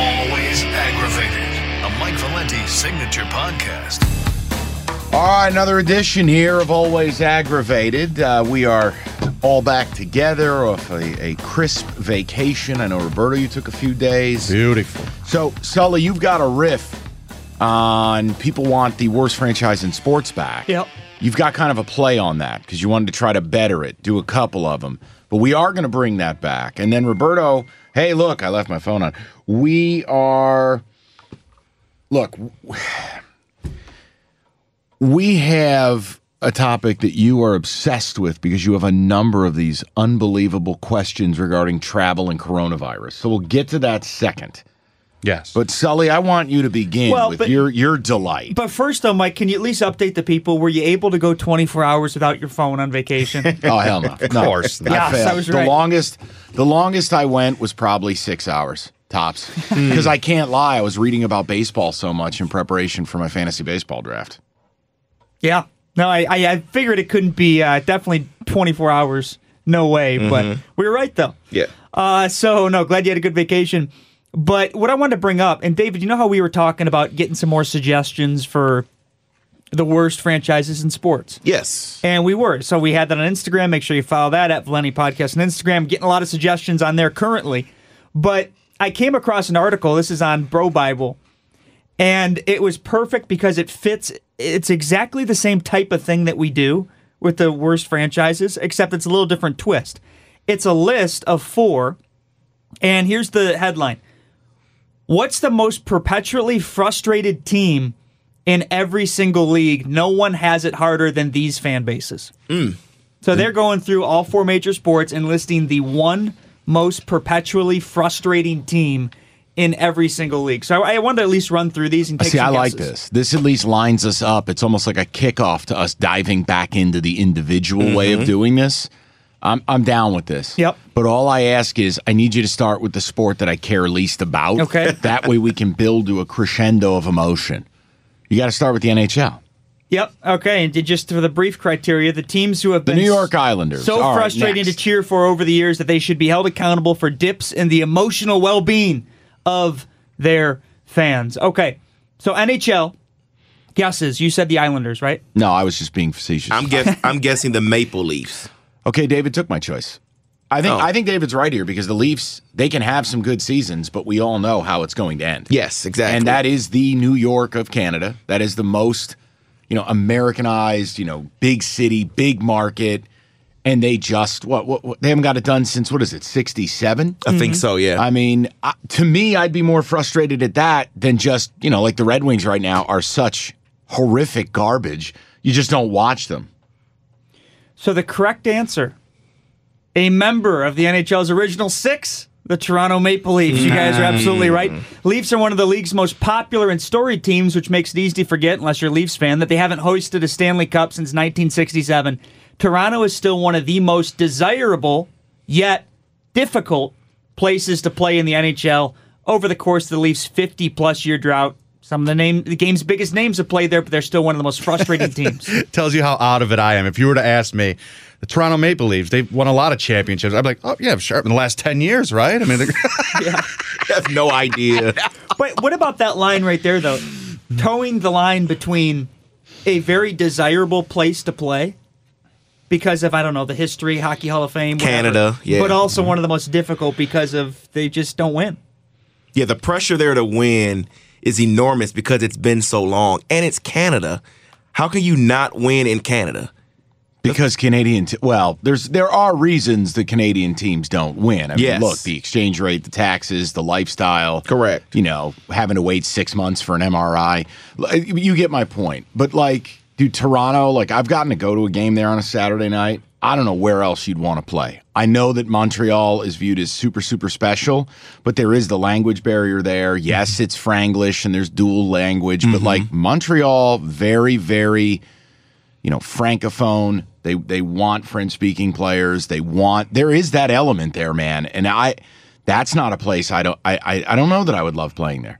Always aggravated. A Mike Valenti signature podcast. All right, another edition here of Always Aggravated. Uh, we are all back together off a, a, crisp vacation. I know, Roberto, you took a few days. Beautiful. So, Sully, you've got a riff on people want the worst franchise in sports back. Yep. You've got kind of a play on that because you wanted to try to better it, do a couple of them. But we are going to bring that back. And then, Roberto, hey, look, I left my phone on. We are. Look we have a topic that you are obsessed with because you have a number of these unbelievable questions regarding travel and coronavirus. So we'll get to that second. Yes. But Sully, I want you to begin Well, with but- your your delight. But first, though, Mike, can you at least update the people? Were you able to go 24 hours without your phone on vacation? oh hell no. Of course not. Yes, I was the longest the longest I went was probably six hours tops. Because I can't lie, I was reading about baseball so much in preparation for my fantasy baseball draft. yeah. No, I, I, I figured it couldn't be uh, definitely 24 hours. No way. But we were right, though. Yeah. Uh, so, no, glad you had a good vacation. But what I wanted to bring up, and David, you know how we were talking about getting some more suggestions for the worst franchises in sports? Yes. And we were. So we had that on Instagram. Make sure you follow that at Valenti Podcast on Instagram. Getting a lot of suggestions on there currently. But I came across an article. This is on Bro Bible. And it was perfect because it fits. It's exactly the same type of thing that we do with the worst franchises, except it's a little different twist. It's a list of four. And here's the headline What's the most perpetually frustrated team in every single league? No one has it harder than these fan bases. Hmm. So they're going through all four major sports and listing the one most perpetually frustrating team in every single league. So I, I wanted to at least run through these and take See, some I like this. This at least lines us up. It's almost like a kickoff to us diving back into the individual way of mm-hmm. doing this. I'm I'm down with this. Yep. But all I ask is I need you to start with the sport that I care least about. Okay. that way we can build to a crescendo of emotion. You got to start with the NHL. Yep. Okay. And just for the brief criteria, the teams who have The been New York Islanders. so All right, frustrating next. to cheer for over the years that they should be held accountable for dips in the emotional well-being of their fans. Okay. So NHL guesses. You said the Islanders, right? No, I was just being facetious. I'm guess I'm guessing the Maple Leafs. Okay, David took my choice. I think Oh. I think David's right here because the Leafs they can have some good seasons, but we all know how it's going to end. Yes, exactly. And that is the New York of Canada. That is the most, you know, Americanized, you know, big city, big market. And they just what, what, what they haven't got it done since what is it, sixty seven? I think so. Yeah. I mean, uh, to me, I'd be more frustrated at that than just you know, like the Red Wings right now are such horrific garbage. You just don't watch them. So the correct answer, a member of the NHL's original six, the Toronto Maple Leafs. You guys are absolutely hmm. right. Leafs are one of the league's most popular and storied teams, which makes it easy to forget, unless you're a Leafs fan, that they haven't hoisted a Stanley Cup since 1967. Toronto is still one of the most desirable, yet difficult places to play in the NHL over the course of the Leafs' 50 plus year drought. Some of the name, the game's biggest names have played there, but they're still one of the most frustrating teams. Tells you how out of it I am. If you were to ask me, the Toronto Maple Leafs, they've won a lot of championships. I'd be like, oh, yeah, sure. In the last 10 years, right? I mean, they're- I have no idea. But what about that line right there, though? Towing the line between a very desirable place to play because of, I don't know, the history, Hockey Hall of Fame, whatever, Canada, yeah. But also mm-hmm. one of the most difficult because of they just don't win. yeah, the pressure there to win is enormous because it's been so long, and it's Canada. How can you not win in Canada? Because Canadian, t- well, there's there are reasons the Canadian teams don't win. I mean, Yes. look, the exchange rate, the taxes, the lifestyle. Correct. You know, having to wait six months for an MRI. You get my point. But like, dude, Toronto, like I've gotten to go to a game there on a Saturday night. I don't know where else you'd want to play. I know that Montreal is viewed as super, super special, but there is the language barrier there. Yes, mm-hmm. it's Franglish and there's dual language, but like mm-hmm. Montreal, very, very, you know, francophone. They they want French speaking players. They want there is that element there, man. And I that's not a place I don't I I, I don't know that I would love playing there.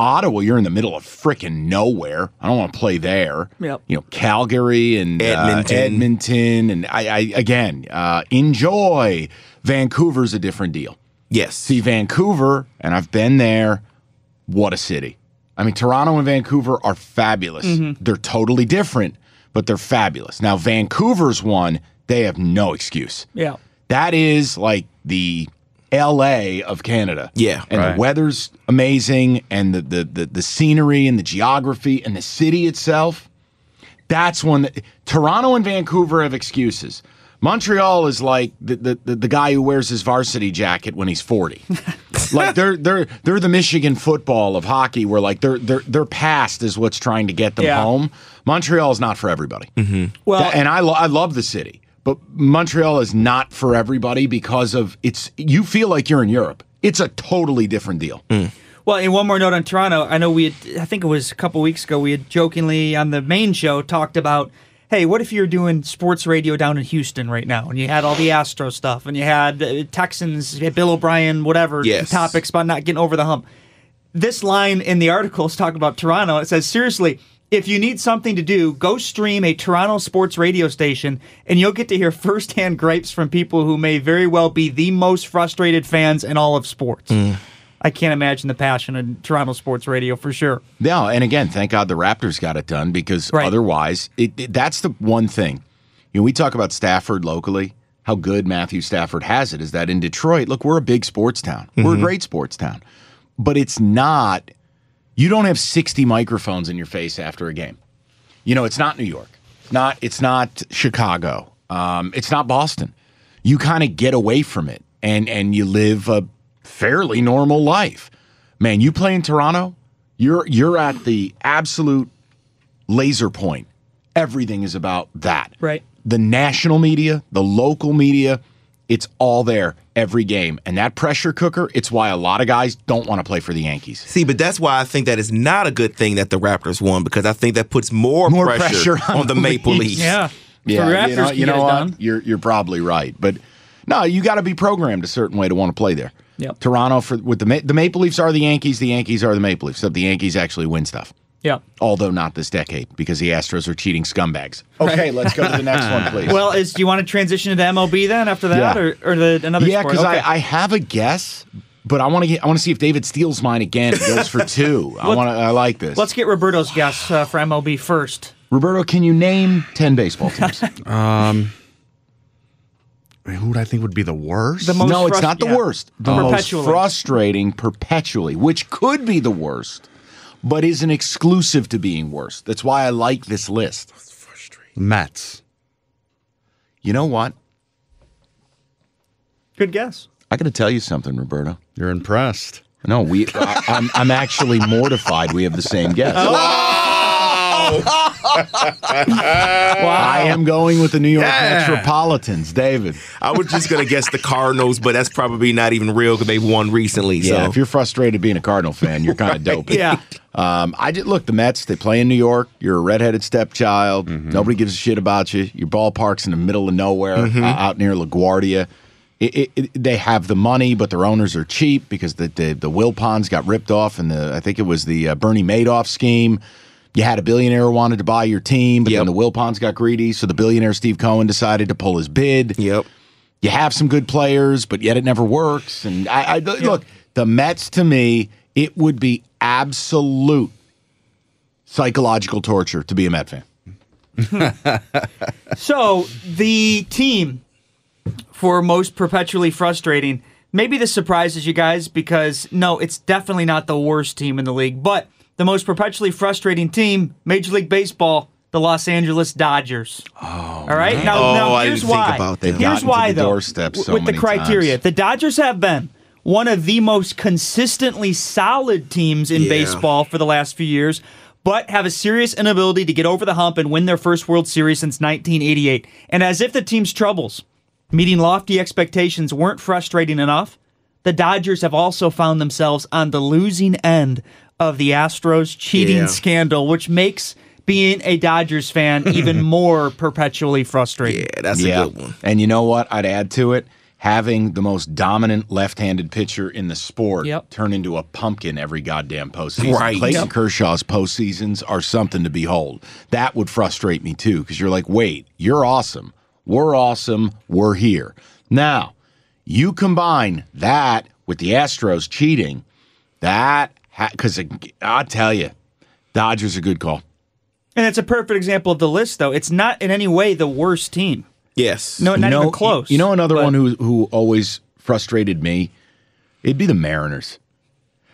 Ottawa, you're in the middle of freaking nowhere. I don't want to play there. Yep. You know, Calgary and uh, Edmonton. Edmonton, and I, I again uh, enjoy. Vancouver's a different deal. Yes. See, Vancouver, and I've been there. What a city! I mean, Toronto and Vancouver are fabulous. They're totally different, but they're fabulous. Now, Vancouver's one, they have no excuse. Yeah. That is like the LA of Canada. Yeah. And Right. the weather's amazing and the, the the the scenery and the geography and the city itself. That's one that Toronto and Vancouver have excuses. Montreal is like the, the, the, the guy who wears his varsity jacket when he's 40. like they're they're they're the Michigan football of hockey where like their their their past is what's trying to get them Yeah. home. Montreal is not for everybody. Mm-hmm. Well, That- and I, lo- I love the city, but Montreal is not for everybody because of it's. You feel like you're in Europe. It's a totally different deal. Well, and one more note on Toronto. I know we had, I think it was a couple weeks ago, we had jokingly on the main show talked about, hey, what if you're doing sports radio down in Houston right now and you had all the Astro stuff and you had uh, Texans, you had Bill O'Brien, whatever Yes. topics about not getting over the hump. This line in the article is talking about Toronto. It says, seriously, if you need something to do, go stream a Toronto sports radio station and you'll get to hear firsthand gripes from people who may very well be the most frustrated fans in all of sports. Mm. I can't imagine the passion in Toronto sports radio for sure. No, and again, thank God the Raptors got it done because Right. otherwise, it, it- that's the one thing. You know, we talk about Stafford locally. How good Matthew Stafford has it is that in Detroit, look, we're a big sports town. We're a mm-hmm. great sports town, but it's not. You don't have sixty microphones in your face after a game. You know, it's not New York. Not it's not Chicago. Um, it's not Boston. You kind of get away from it and and you live a fairly normal life. Man, you play in Toronto, you're you're at the absolute laser point. Everything is about that. Right. The national media, the local media, it's all there every game. And that pressure cooker, it's why a lot of guys don't want to play for the Yankees. See, but that's why I think that is not a good thing that the Raptors won because I think that puts more, More pressure, pressure on on the the Maple Leafs. Leafs. Yeah. Yeah, For Raptors you know, you know what? You're you're probably right, but no, you got to be programmed a certain way to want to play there. Yep. Toronto for with the the Maple Leafs are the Yankees. The Yankees are the Maple Leafs. Except the Yankees actually win stuff. Yeah. Although not this decade because the Astros are cheating scumbags. Okay, let's go to the next one, please. Well, is do you want to transition into MLB then after that, Yeah. or, or the another? yeah, because Okay. I, I have a guess, but I want to I want to see if David steals mine again. and goes for two. I want to. I like this. Let's get Roberto's guess uh, for MLB first. Roberto, can you name ten baseball teams? I mean, who would I think would be the worst? The most no, it's not the yeah. worst. The most frustrating perpetually, which could be the worst, but isn't exclusive to being worse. That's why I like this list. That's frustrating. Mets. You know what? Good guess. I got to tell you something, Roberto. You're impressed. No, we. I, I'm, I'm actually mortified. We have the same guess. Oh! I am going with the New York Yeah. Metropolitans, David. I was just gonna guess the Cardinals, but that's probably not even real because they've won recently. Yeah, so if you're frustrated being a Cardinal fan, you're kind of dope. Yeah. Um, I did look. The Mets. They play in New York. You're a redheaded stepchild. Nobody gives a shit about you. Your ballpark's in the middle of nowhere, uh, out near LaGuardia. It, it, it, they have the money, but their owners are cheap because the the, the Wilpons got ripped off, and the I think it was the uh, Bernie Madoff scheme. You had a billionaire who wanted to buy your team, but Yep. then the Wilpons got greedy, so the billionaire Steve Cohen decided to pull his bid yep. you have some good players, but yet it never works. And I, I look, the Mets to me, it would be absolute psychological torture to be a Met fan. So the team for most perpetually frustrating. Maybe this surprises you guys because no, it's definitely not the worst team in the league, but the most perpetually frustrating team, Major League Baseball, the Los Angeles Dodgers. Oh, all right. Now, Oh, now I here's didn't think why. about. They've Here's gotten to why the though. doorstep so with the many criteria, times. the Dodgers have been one of the most consistently solid teams in Yeah. baseball for the last few years. but have a serious inability to get over the hump and win their first World Series since 1988. And as if the team's troubles, meeting lofty expectations, weren't frustrating enough, the Dodgers have also found themselves on the losing end of the Astros cheating Yeah. scandal, which makes being a Dodgers fan even more perpetually frustrating. Yeah, that's a good one. And you know what? I'd add to it having the most dominant left-handed pitcher in the sport Yep. turn into a pumpkin every goddamn postseason. Right. Clayton Yep. Kershaw's postseasons are something to behold. That would frustrate me too, because you're like, wait, you're awesome. We're awesome. We're here. Now, you combine that with the Astros cheating, that because I tell you, Dodgers a good call. And it's a perfect example of the list, though. It's not in any way the worst team. Yes. No, not you know, even close. You know another But- one who who always frustrated me? It'd be the Mariners.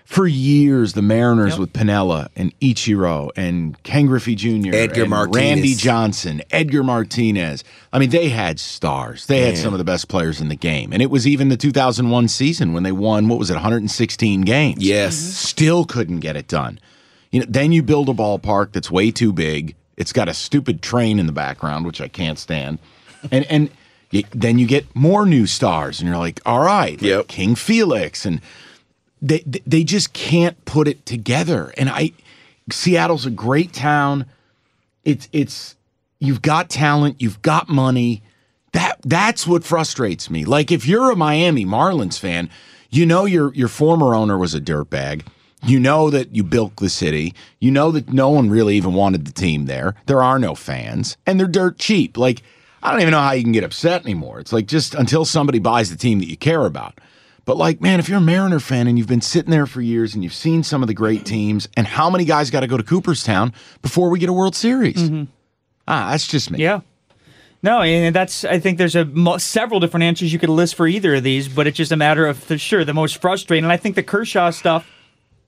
For years, the Mariners Yep. with Piniella and Ichiro and Ken Griffey Jr. Edgar and Martinez. Randy Johnson, Edgar Martinez. I mean, they had stars. They had some of the best players in the game. And it was even the 2001 season when they won, what was it, 116 games. Yes. Mm-hmm. Still couldn't get it done. You know, then you build a ballpark that's way too big. It's got a stupid train in the background, which I can't stand. And and then you get more new stars, and you're like, all right, like Yep. King Felix, and they they- just can't put it together. And I, Seattle's a great town. It's it's you've got talent, you've got money. That that's what frustrates me. Like if you're a Miami Marlins fan, you know your your former owner was a dirtbag. You know that you built the city. You know that no one really even wanted the team there. There are no fans, and they're dirt cheap. Like I don't even know how you can get upset anymore. It's like just until somebody buys the team that you care about. But like, man, if you're a Mariner fan and you've been sitting there for years and you've seen some of the great teams, and how many guys got to go to Cooperstown before we get a World Series? Ah, that's just me. Yeah. No, and that's. I think there's a several different answers you could list for either of these, but it's just a matter of the, sure the most frustrating. And I think the Kershaw stuff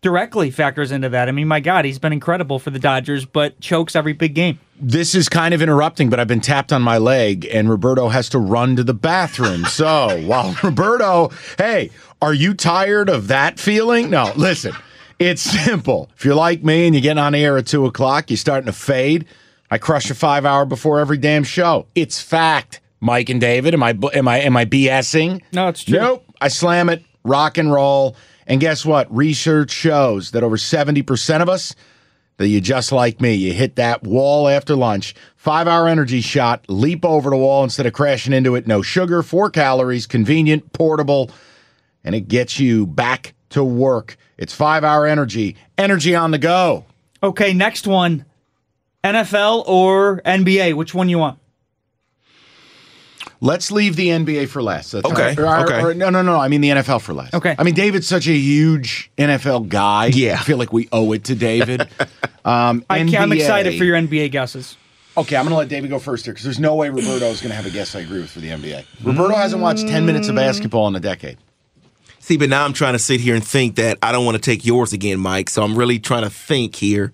directly factors into that. I mean, my God, he's been incredible for the Dodgers, but chokes every big game. This is kind of interrupting, but I've been tapped on my leg, and Roberto has to run to the bathroom. So while Roberto, hey, are you tired of that feeling? No, listen, it's simple. If you're like me and you're getting on air at two o'clock, you're starting to fade. I crush a five hour before every damn show. It's fact. Mike and David, am I am I am I BSing? No, it's true. Nope. I slam it, rock and roll. And guess what? Research shows that over 70% of us that you just like me. You hit that wall after lunch, five hour energy shot, leap over the wall instead of crashing into it. No sugar, four calories, convenient, portable, and it gets you back to work. It's five hour energy, energy on the go. Okay, next one, NFL or NBA? Which one you want? Let's leave the NBA for last. That's Okay, all right. Or- okay. or- no, no, no. I mean the NFL for last. Okay. I mean David's such a huge NFL guy. Yeah. I feel like we owe it to David. Um, I can, I'm excited for your NBA guesses. Okay, I'm going to let David go first here because there's no way Roberto is going to have a guess I agree with for the NBA. Roberto hasn't watched 10 minutes of basketball in a decade. See, but now I'm trying to sit here and think that I don't want to take yours again, Mike. So I'm really trying to think here.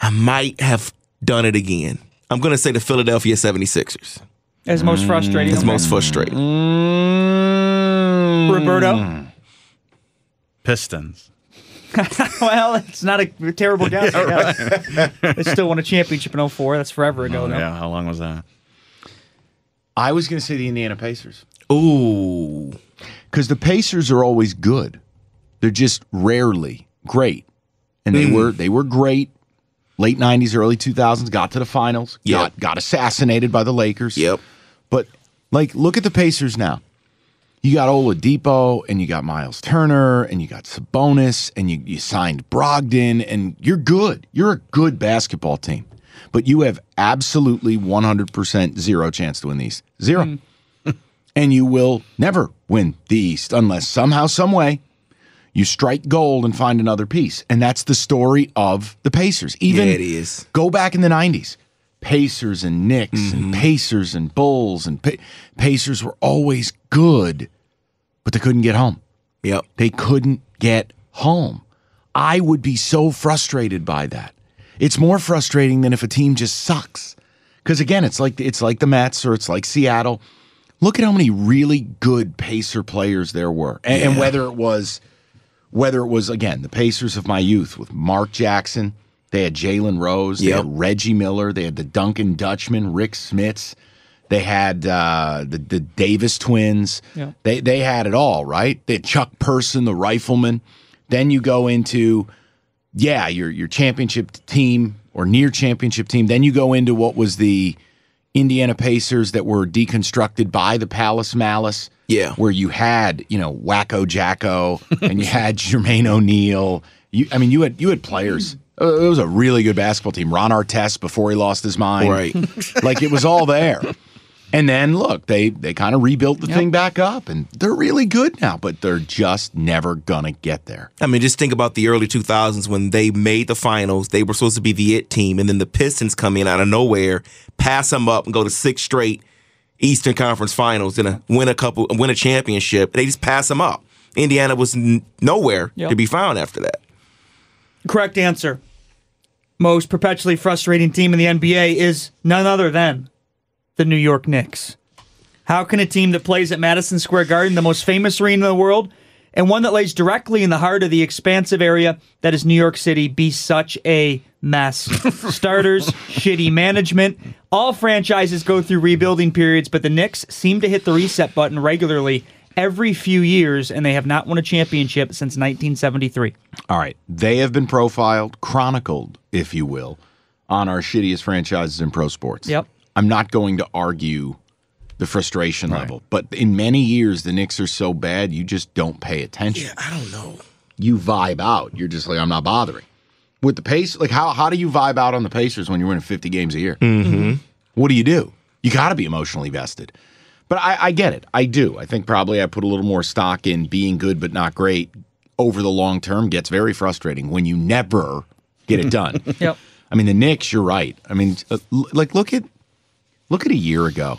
I might have done it again. I'm going to say the Philadelphia 76ers. As mm. most frustrating. It's most frustrating. Roberto. Pistons. well, it's not a terrible guess. I guess. They still won a championship in 04. That's forever ago. Oh, though. yeah. How long was that? I was going to say the Indiana Pacers Ooh. because the Pacers are always good. They're just rarely great, and they mm. were they were great. Late '90s, early 2000s, got to the finals. Yep. Got got assassinated by the Lakers. Yep. But like, look at the Pacers now. You got Oladipo, and you got Miles Turner, and you got Sabonis, and you, you signed Brogdon, and you're good. You're a good basketball team, but you have absolutely 100% zero chance to win these. Zero. Hmm. and you will never win the East unless somehow, some way, you strike gold and find another piece. And that's the story of the Pacers. Even Yeah, it is. go back in the 90s. Pacers and Knicks and mm-hmm. Pacers and Bulls and pa- Pacers were always good, but they couldn't get home. Yep. They couldn't get home. I would be so frustrated by that. It's more frustrating than if a team just sucks. Because again, it's like it's like the Mets or it's like Seattle. Look at how many really good Pacer players there were, and, and whether it was whether it was again the Pacers of my youth with Mark Jackson, They had Jalen Rose. They Yep. had Reggie Miller. They had the Dunking Dutchman, Rik Smits. They had uh, the the Davis twins. Yeah. They they had it all, right? They had Chuck Person, the rifleman. Then you go into yeah, your your championship team or near championship team. Then you go into what was the Indiana Pacers that were deconstructed by the Palace Malice. Yeah. Where you had, you know, Wacko Jacko and you had Jermaine O'Neal. You I mean you had you had players. Uh, It was a really good basketball team. Ron Artest before he lost his mind. Right. like it was all there. And then look, they they kind of rebuilt the thing back up and they're really good now, but they're just never gonna get there. I mean, just think about the early 2000s when they made the finals. They were supposed to be the it team, and then the Pistons come in out of nowhere, pass them up, and go to six straight Eastern Conference Finals and uh, win a couple, win a championship. They just pass them up. Indiana was n- nowhere Yep. to be found after that. Correct answer. Most perpetually frustrating team in the NBA is none other than the New York Knicks. How can a team that plays at Madison Square Garden, the most famous arena in the world, and one that lays directly in the heart of the expansive area that is New York City, be such a mess? Starters, shitty management. All franchises go through rebuilding periods, but the Knicks seem to hit the reset button regularly every few years, and they have not won a championship since 1973. All right. They have been profiled, chronicled, if you will, on our shittiest franchises in pro sports. Yep. I'm not going to argue the frustration level, but in many years, the Knicks are so bad, you just don't pay attention. Yeah, I don't know. You vibe out. You're just like, I'm not bothering. With the pace, like, how, how do you vibe out on the Pacers when you're winning 50 games a year? Mm-hmm. What do you do? You got to be emotionally vested. But I, I get it. I do. I think probably I put a little more stock in being good but not great over the long term gets very frustrating when you never get it done. Yep. I mean, the Knicks, you're right. I mean, uh, like look at look at a year ago.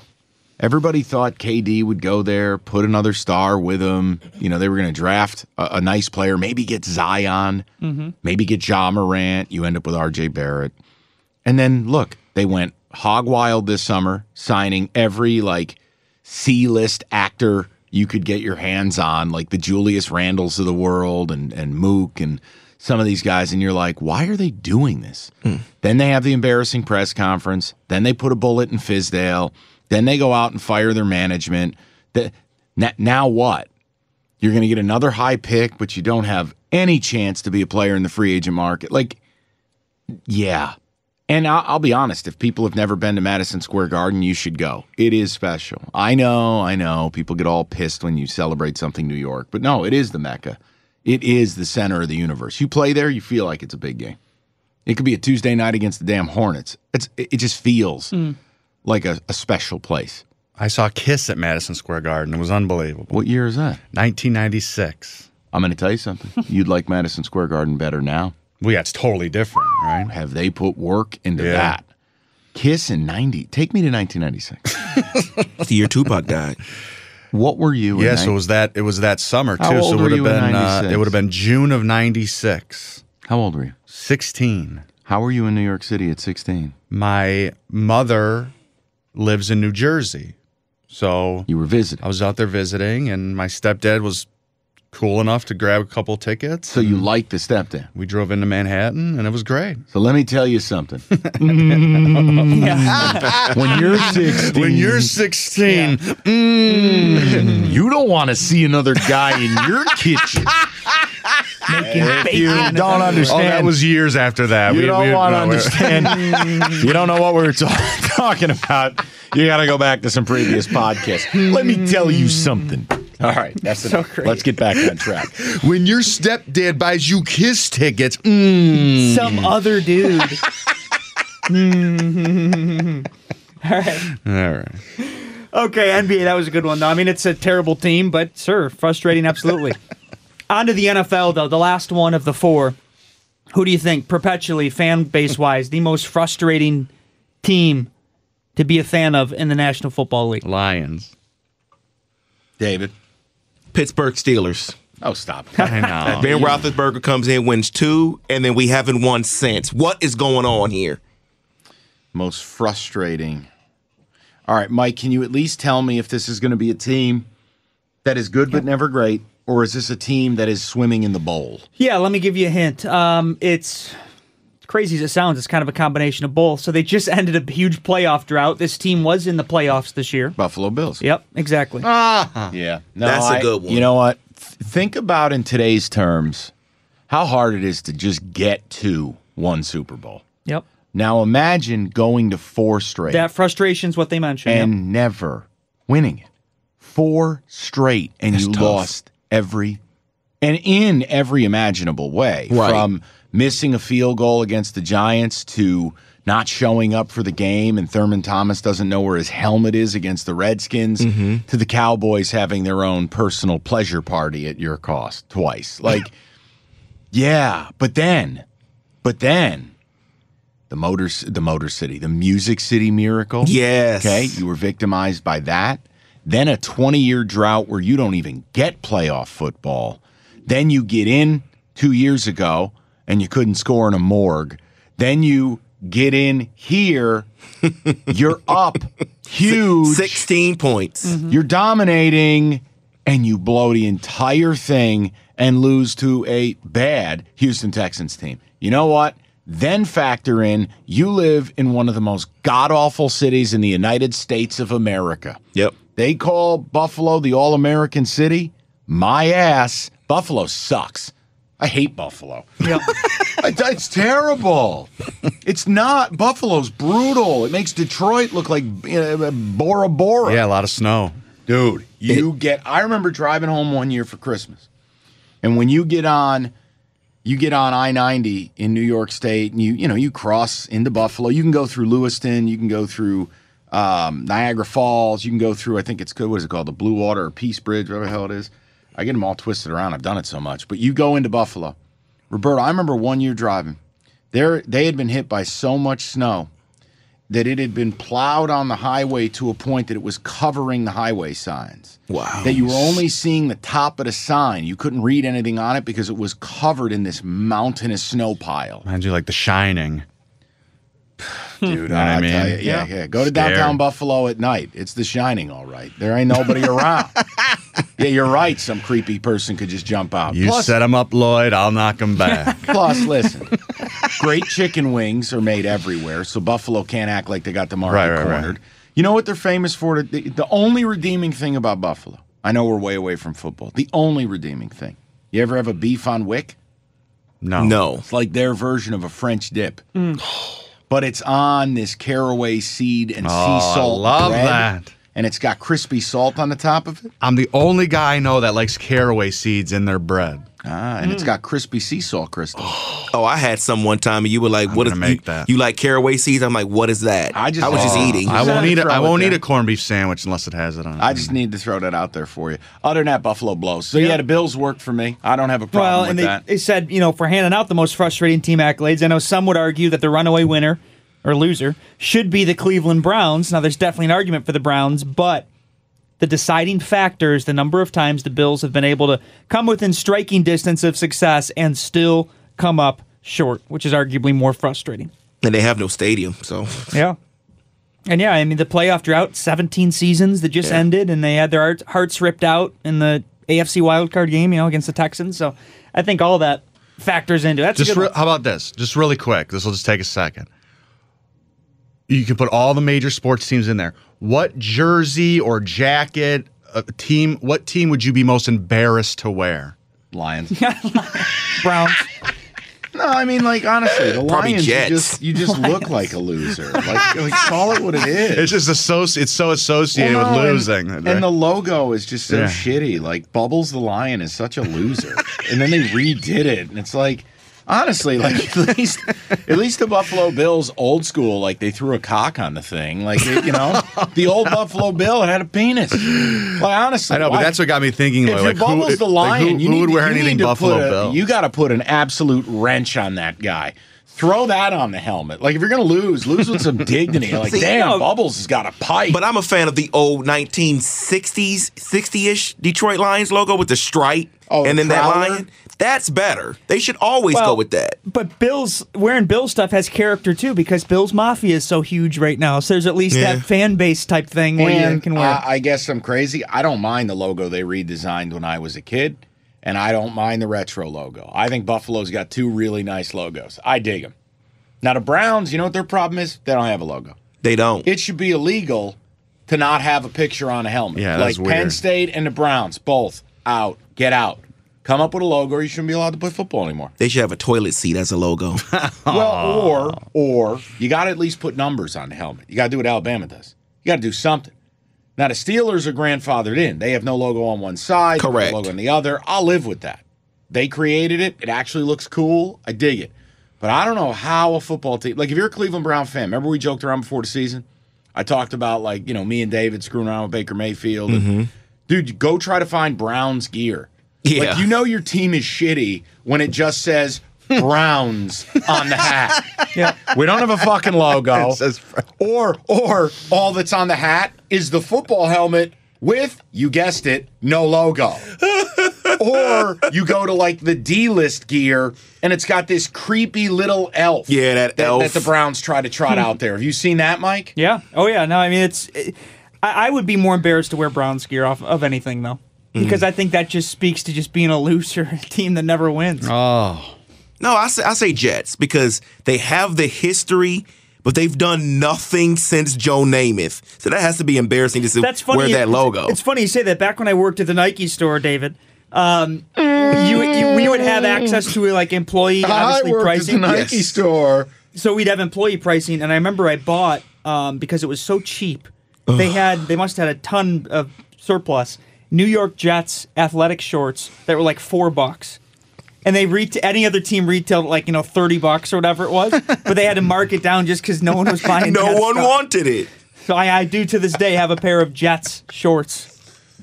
Everybody thought KD would go there, put another star with him. You know, they were going to draft a, a nice player, maybe get Zion, maybe get Ja Morant. You end up with RJ Barrett. And then look, they went hog wild this summer, signing every like C list actor you could get your hands on, like the Julius Randles of the world and, and Mook and some of these guys. And you're like, why are they doing this? Hmm. Then they have the embarrassing press conference. Then they put a bullet in Fizdale. Then they go out and fire their management. The, now what? You're going to get another high pick, but you don't have any chance to be a player in the free agent market. Like, yeah. And I'll, I'll be honest, if people have never been to Madison Square Garden, you should go. It is special. I know, I know. People get all pissed when you celebrate something New York, but no, it is the Mecca. It is the center of the universe. You play there, you feel like it's a big game. It could be a Tuesday night against the damn Hornets. It's it it just feels hmm. like a, a special place. I saw Kiss at Madison Square Garden. It was unbelievable. What year is that? 1996. I'm going to tell you something. You'd like Madison Square Garden better now. Well, yeah, it's totally different, right? Have they put work into Yeah. that? Kiss in 90. Take me to 1996. That's the year Tupac died. what were you? Yes, Yeah, so it was that it was that summer too. How so it would have been uh, it would have been June of 96. How old were you? 16. How were you in New York City at 16? My mother lives in New Jersey. So You were visiting. I was out there visiting and my stepdad was cool enough to grab a couple tickets. So you liked the stepdad. we drove into Manhattan and it was great. So let me tell you something. Yeah. when you're 16, When you're 16, mm. you don't want to see another guy in your kitchen. Making If you don't understand, oh, understand, that was years after that. you We- don't want to no, understand. you don't know what we were ta- talking about. You got to go back to some previous podcasts. Let me tell you something. All right, that's So enough. great. Let's get back on track. When your stepdad buys you Kiss tickets, mm, Some other dude. All right. all right. Okay, NBA, that was a good one, though. I mean, it's a terrible team, but sure, frustrating, absolutely. On to the NFL, though, the last one of the four. Who do you think, perpetually, fan base wise, the most frustrating team to be a fan of in the National Football League? Lions. David. Pittsburgh Steelers. Oh, stop. it. I know. Ben Roethlisberger comes in, wins two, and then we haven't won since. What is going on here? Most frustrating. All right, Mike, can you at least tell me if this is going to be a team that is good but never great, or is this a team that is swimming in the bowl? Yeah, let me give you a hint. Um, it's crazy as it sounds, it's kind of a combination of both. So they just ended a huge playoff drought. This team was in the playoffs this year. Buffalo Bills. Yep, exactly. Ah, Yeah. No, That's a I- good one. You know what? Think about in today's terms how hard it is to just get to one Super Bowl. yep. Now imagine going to four straight That frustration's what they mentioned. yep. and never winning it. Four straight and you tough. lost every and in every imaginable way. Right. From missing a field goal against the Giants to not showing up for the game and Thurman Thomas doesn't know where his helmet is against the Redskins mm-hmm. to the Cowboys having their own personal pleasure party at your cost twice. Like yeah, but then but then the motor the motor city, the music city miracle. Yes. Okay, you were victimized by that. Then a 20 year drought where you don't even get playoff football. Then you get in two years ago and you couldn't score in a morgue. Then you get in here, you're up huge. 16 points. Mm-hmm. You're dominating and you blow the entire thing and lose to a bad Houston Texans team. You know what? Then factor in you live in one of the most god awful cities in the United States of America. Yep. They call Buffalo the All American City. My ass. Buffalo sucks. I hate Buffalo. Yep. It- It's terrible. It's not. Buffalo's brutal. It makes Detroit look like uh, Bora Bora. Yeah, a lot of snow. Dude, you get I remember driving home one year for Christmas. And when you get on you get on I-90 in New York State and you you know, you cross into Buffalo. You can go through Lewiston, you can go through um, Niagara Falls, you can go through I think it's good what is it called? The Blue Water or Peace Bridge, whatever the hell it is. I get them all twisted around. I've done it so much. But you go into Buffalo. Roberto, I remember one year driving. There they had been hit by so much snow that it had been plowed on the highway to a point that it was covering the highway signs. Wow. That you were only seeing the top of the sign. You couldn't read anything on it because it was covered in this mountainous snow pile. You, like The Shining. Hmm. Dude, know what I I'll mean? tell you, yeah, Yeah. yeah. Go to Scary. downtown Buffalo at night. It's the shining, all right. There ain't nobody around. yeah, you're right. Some creepy person could just jump out. You Plus- set him up, Lloyd. I'll knock him back. Plus, listen, great chicken wings are made everywhere, so Buffalo can't act like they got the market Right, right, right. cornered. You know what they're famous for? The, the only redeeming thing about Buffalo, I know we're way away from football. The only redeeming thing. You ever have a beef on weck? No. No. It's like their version of a French dip. Mm. But it's on this caraway seed and Oh, sea I salt love bread, that. And it's got crispy salt on the top of it. I'm the only guy I know that likes caraway seeds in their bread. Ah, and it's got crispy sea salt crystals. Oh, I had some one time, and you were like, I'm "What gonna is make you, that. you like caraway seeds?" I'm like, "What is that?" I just- I was just eating. I won't had eat. A, I won't eat a corned beef sandwich unless it has it on. it. I just need to throw that out there for you. Other than that, Buffalo blows. So yeah, the Bills work for me. I don't have a problem Well, with and they, that. they said, you know, for handing out the most frustrating team accolades, I know some would argue that the runaway winner or loser should be the Cleveland Browns. Now, there's definitely an argument for the Browns, but the deciding factor is the number of times the Bills have been able to come within striking distance of success and still come up short, which is arguably more frustrating. and they have no stadium, so Yeah. And yeah, I mean, the playoff drought, 17 seasons that just Yeah. ended, and they had their hearts ripped out in the AFC wildcard game, you know, against the Texans. So I think all that factors into it. That's a Just good re- one. how about this? Just really quick. This will just take a second. You can put all the major sports teams in there. What jersey or jacket, uh, team? What team would you be most embarrassed to wear? Lions. Browns. no, I mean, like honestly, the Probably Lions. You Jets. just, you just look like a loser. Like, like call it what it is. It's just associ- It's so associated Well, no, with and- losing. And, the logo is just so Yeah. shitty. Like Bubbles the Lion is such a loser. and then they redid it, and it's like honestly, like at least at least the Buffalo Bills old school, like they threw a cock on the thing. Like it- you know, the old Buffalo Bill had a penis. Like honestly, I know, but that's what got me thinking. if like, you're who- Bubbles the like, Lion, who, you who need, would wear you anything Buffalo a, Bill? You got to put an absolute wrench on that guy. Throw that on the helmet. Like if you're gonna lose, lose with some dignity. Like See, damn, no. Bubbles has got a pipe. But I'm a fan of the old 1960s, 60-ish Detroit Lions logo with the stripe Oh, and the then that lion. That's better. They should always go with that. But Bill's wearing Bill stuff has character too because Bill's Mafia is so huge right now. So there's at least Yeah. that fan base type thing where you can wear. I, I guess I'm crazy. I don't mind the logo they redesigned when I was a kid, and I don't mind the retro logo. I think Buffalo's got two really nice logos. I dig them. Now the Browns, you know what their problem is? They don't have a logo. They don't. It should be illegal to not have a picture on a helmet. Yeah, like that's Penn. State and the Browns, both out. Get out. Come up with a logo, or you shouldn't be allowed to play football anymore. they should have a toilet seat as a logo. Well, or or you got to at least put numbers on the helmet. You got to do what Alabama does. You got to do something. Now the Steelers are grandfathered in. They have no logo on one side, no Correct. logo on the other. I'll live with that. They created it. It actually looks cool. I dig it. But I don't know how a football team, like if you're a Cleveland Brown fan, remember we joked around before the season? I talked about like, you know, me and David screwing around with Baker Mayfield. and- mm-hmm. dude, go try to find Browns gear. Yeah. Like you know your team is shitty when it just says Browns on the hat. Yeah. We don't have a fucking logo. It says or or all that's on the hat is the football helmet with, you guessed it, no logo. or you go to like the D list gear and it's got this creepy little elf. Yeah, that that, elf. that the Browns try to trot out there. Have you seen that, Mike? Yeah. Oh yeah. No, I mean it's. I, I would be more embarrassed to wear Browns gear off of anything though, because I think that just speaks to just being a loser a team that never wins. Oh, No, I say I say Jets because they have the history, but they've done nothing since Joe Namath. So that has to be embarrassing to see That's funny. wear that logo. It's funny you say that. Back when I worked at the Nike store, David, um, you, you we would have access to like employee obviously pricing. Nike store. So we'd have employee pricing, and I remember I bought um, because it was so cheap. They had they must have had a ton of surplus New York Jets athletic shorts that were like four bucks. And they reta- any other team retailed like you know thirty bucks or whatever it was, but they had to mark it down just because no one was buying. It. No one stuff. wanted it. So I, I do to this day have a pair of Jets shorts.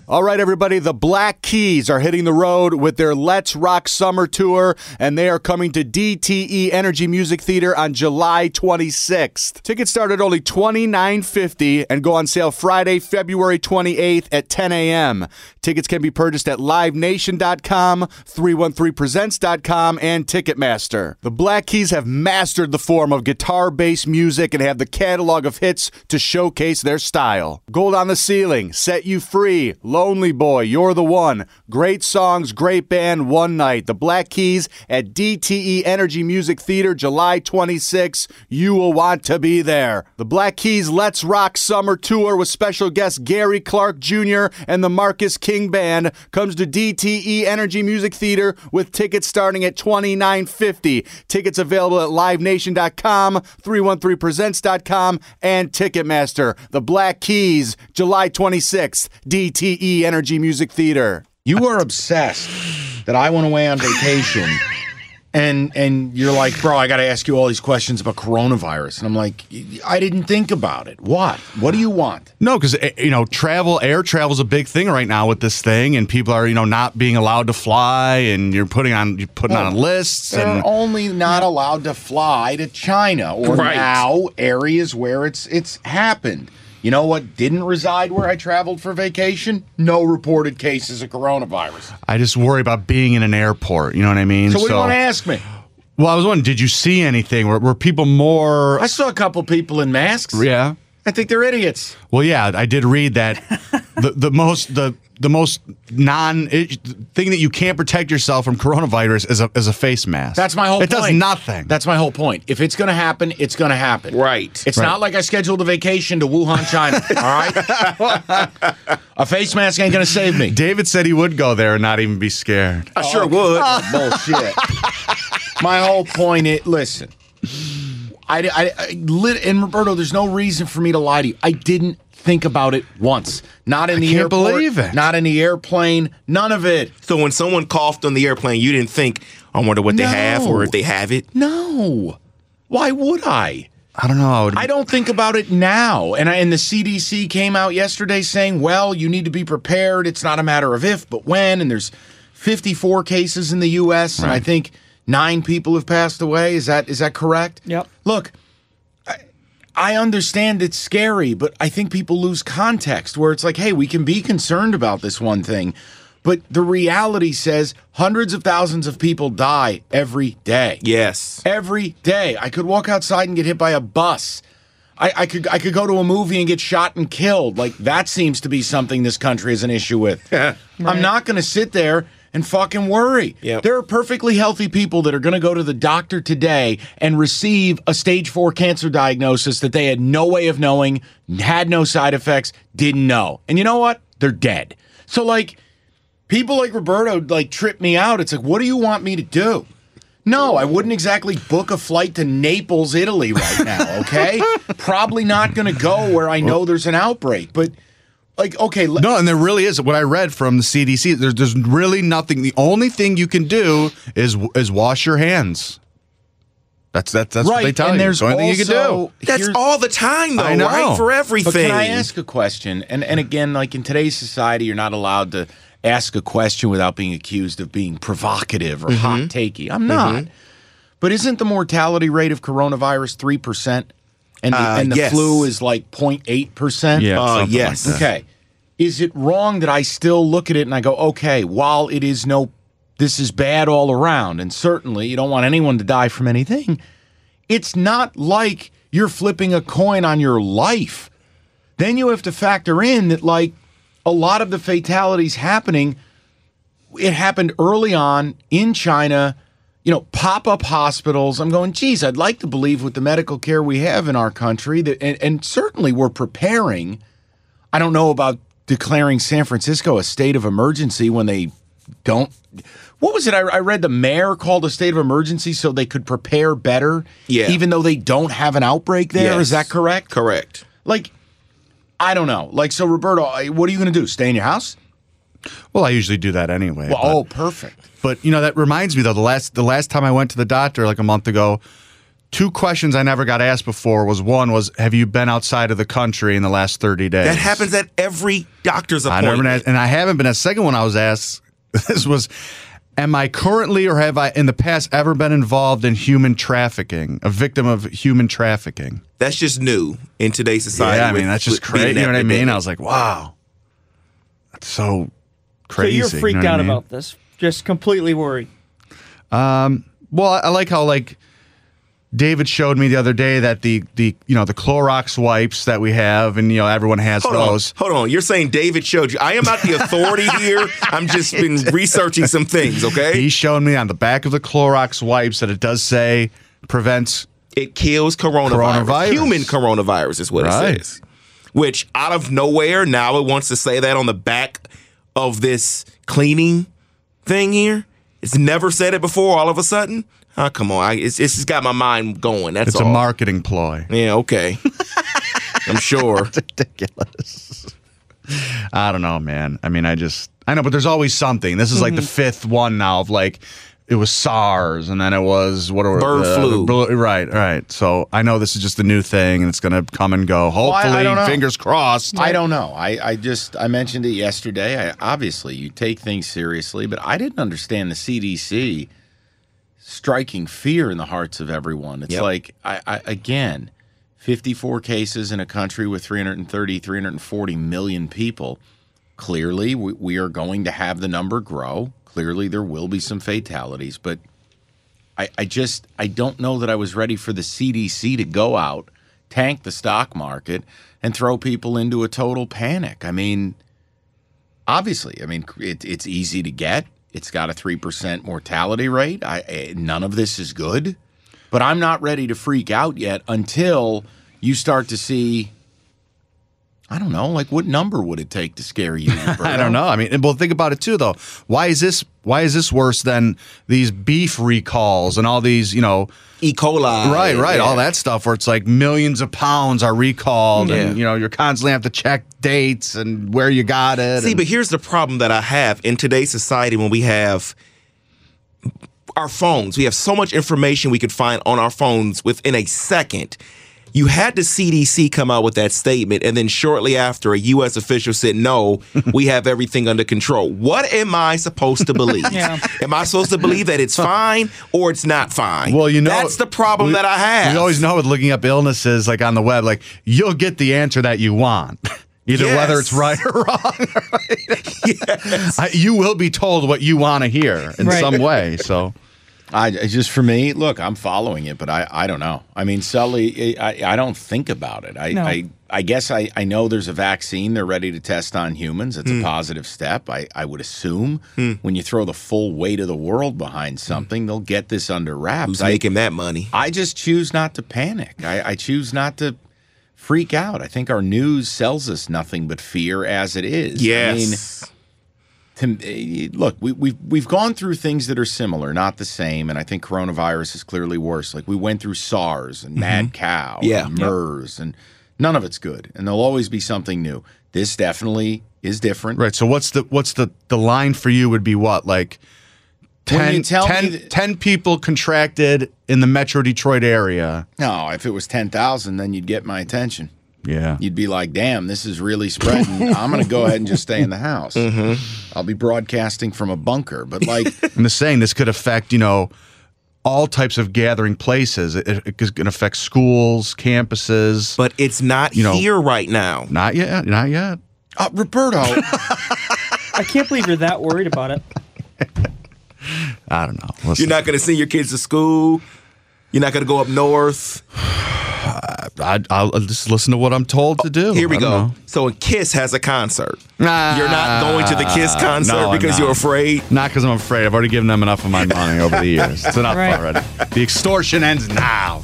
All right, everybody. The Black Keys are hitting the road with their Let's Rock Summer Tour, and they are coming to DTE Energy Music Theater on July 26th. Tickets start at only $29.50 and go on sale Friday, February 28th at 10 a.m. Tickets can be purchased at livenation.com, 313presents.com, and Ticketmaster. The Black Keys have mastered the form of guitar based music and have the catalog of hits to showcase their style. Gold on the Ceiling, Set You Free, Lonely Boy, You're the One. Great songs, great band, one night. The Black Keys at DTE Energy Music Theater, July 26. You will want to be there. The Black Keys Let's Rock Summer Tour with special guest Gary Clark Jr. and the Marcus King Band comes to DTE Energy Music Theater with tickets starting at $29.50. Tickets available at livenation.com, 313presents.com, and Ticketmaster. The Black Keys, July 26th, DTE Energy Music Theater. You are obsessed that I went away on vacation. And and you're like, bro, I got to ask you all these questions about coronavirus. And I'm like, I didn't think about it. What? What do you want? no, because eh, you know, travel, air travel is a big thing right now with this thing, and people are you know not being allowed to fly, and you're putting on you're putting on lists, They're and only not allowed to fly to China or Right. now areas where it's it's happened. You know what didn't reside where I traveled for vacation? No reported cases of coronavirus. I just worry about being in an airport. You know what I mean? So what do you want to ask me? Well, I was wondering, did you see anything? Were, were people more? I saw a couple people in masks. yeah. I think they're idiots. Well, yeah, I did read that the the most the the most non it, thing that you can't protect yourself from coronavirus is a is a face mask. That's my whole point. it point. does nothing. That's my whole point. If it's going to happen, it's going to happen. Right. It's Right. not like I scheduled a vacation to Wuhan, China. all right. a face mask ain't going to save me. David said he would go there and not even be scared. I sure oh, would. Bullshit. my whole point is listen. I, I, I lit, and Roberto, there's no reason for me to lie to you. I didn't think about it once. Not in the can't airport. believe it. Not in the airplane. None of it. so when someone coughed on the airplane, you didn't think, I wonder what they have or if they have it. No. Why would I? I don't know. I would- I don't think about it now. And I, and the CDC came out yesterday saying, well, you need to be prepared. It's not a matter of if, but when. And there's 54 cases in the U.S. and I think nine people have passed away. Is that is that correct? Yep. Look, I, I understand it's scary, but I think people lose context where it's like, hey, we can be concerned about this one thing. But the reality says hundreds of thousands of people die every day Yes. every day. I could walk outside and get hit by a bus. I, I could I could go to a movie and get shot and killed. Like that seems to be something this country has an issue with. I'm not going to sit there and fucking worry. Yep. There are perfectly healthy people that are going to go to the doctor today and receive a stage four cancer diagnosis that they had no way of knowing, had no side effects, didn't know. And you know what? They're dead. So, like, people like Roberto, like, trip me out. It's like, what do you want me to do? No, I wouldn't exactly book a flight to Naples, Italy right now, okay? Probably not going to go where I know there's an outbreak. But, like, okay, let- No, and there really is. What I read from the CDC, there's there's really nothing. The only thing you can do is is wash your hands. That's that's that's what they tell and you. there's the only thing you can do. That's all the time, though, I know. right? For everything. But can I ask a question? And and again, like in today's society, you're not allowed to ask a question without being accused of being provocative or Mm-hmm. hot takey. I'm not. But isn't the mortality rate of coronavirus three percent, and the, Uh, and the yes. flu is like 0.8 percent? Yeah, Uh, something like yes. Okay. Is it wrong that I still look at it and I go, okay, while it is no, this is bad all around, and certainly you don't want anyone to die from anything, it's not like you're flipping a coin on your life. Then you have to factor in that, like, a lot of the fatalities happening, it happened early on in China, you know, pop up hospitals. I'm going, geez, I'd like to believe with the medical care we have in our country that, and, and certainly we're preparing. I don't know about declaring San Francisco a state of emergency when they don't. What was it? I, I read the mayor called a state of emergency so they could prepare better, Yeah. even though they don't have an outbreak there. Is Yes. that correct? Correct. Like, I don't know. Like, so Roberto, what are you going to do? Stay in your house? Well, I usually do that anyway. Well, oh, but, oh, perfect. But you know that reminds me though. The last the last time I went to the doctor like a month ago, two questions I never got asked before was one was Have you been outside of the country in the last thirty days? That happens at every doctor's I appointment. never been asked, and I haven't been. A second one I was asked. This was, am I currently or have I in the past ever been involved in human trafficking, a victim of human trafficking? That's just new in today's society. yeah, I mean with- that's just with being crazy. You know what I mean? I was like, wow, that's so So crazy. you're you know freaked what I out mean? about this. Just completely worried. Um, well, I I like how like David showed me the other day that the the you know the Clorox wipes that we have, and you know everyone has Hold those. on, hold on. You're saying David showed you. I am not the authority here. I'm just been researching some things. Okay, He showed me on the back of the Clorox wipes that it does say prevents it kills coronavirus. Coronavirus. Human coronavirus is what Right. it says. Which out of nowhere now it wants to say that on the back of this cleaning thing here. It's never said it before. All of a sudden, oh come on! I, it's, it's just got my mind going. That's it's all. a marketing ploy. Yeah, okay. I'm sure. ridiculous. I don't know, man. I mean, I just I know, but there's always something. This is like the Mm-hmm. fifth one now of like it was SARS, and then it was what are Bird uh, flu. bl- right, right. So I know this is just a new thing, and it's gonna come and go. I- I Hopefully, don't know. fingers crossed. I don't know. I, I just I mentioned it yesterday. I, obviously, you take things seriously, but I didn't understand the CDC striking fear in the hearts of everyone. It's Yep. like I, I again, 54 cases in a country with 330 340 million people. Clearly, we, we are going to have the number grow. Clearly, there will be some fatalities, but I, I just I don't know that I was ready for the CDC to go out, tank the stock market, and throw people into a total panic. I mean, obviously, I mean it, it's easy to get. It's got a three percent mortality rate. I, eh, none of this is good, but I'm not ready to freak out yet until you start to see. I don't know, like what number would it take to scare you? I don't know. I mean, well, think about it too, though. Why is this? Why is this worse than these beef recalls and all these? You know, E. coli. right, right, yeah. all that stuff where it's like millions of pounds are recalled, and you know, you're constantly have to check dates and where you got it. See, and- but here's the problem that I have in today's society when we have our phones. We have so much information we could find on our phones within a second. You had the CDC come out with that statement, and then shortly after, a U.S. official said, No, we have everything under control. What am I supposed to believe? Yeah. Am I supposed to believe that it's fine or it's not fine? Well, you know, that's the problem we- that I have. You always know with looking up illnesses, like on the web, like you'll get the answer that you want, either whether it's right or wrong. I, you will be told what you want to hear in Right. some way. So I just for me. Look, I'm following it, but I, I don't know. I mean, Sully, I, I don't think about it. I, No. I I guess I, I know there's a vaccine they're ready to test on humans. Hmm. It's a positive step. I, I would assume when you throw the full weight of the world behind something, they'll get this under wraps. Who's I, making that money? I just choose not to panic. I, I choose not to freak out. I think our news sells us nothing but fear as it is. I mean, Yes. To, eh, look, we, we've we've gone through things that are similar, not the same, and I think coronavirus is clearly worse. Like we went through SARS and mad cow, Yeah. and MERS, and none of it's good, and there'll always be something new. This definitely is different. Right. So what's the what's the the line for you would be what like When 10, you tell me 10 10 people contracted in the Metro Detroit area. No, if it was ten thousand, then you'd get my attention. Yeah. You'd be like, "Damn, this is really spreading. I'm going to go ahead and just stay in the house. I'll be broadcasting from a bunker." But like, I'm just saying this could affect you know all types of gathering places. It, it, it can affect schools, campuses. But it's not You know- here right now. not yet. Not yet. uh, Roberto, I can't believe you're that worried about it. I don't know. Listen, You're not going to send your kids to school. You're not going to go up north. I, I'll just listen to what I'm told to oh, do. Here we go. don't know. So, Kiss has a concert. Nah, You're not going to the Kiss ah, concert no, because you're afraid. Not because I'm afraid. I've already given them enough of my money over the years. It's enough Right. already. The extortion ends now.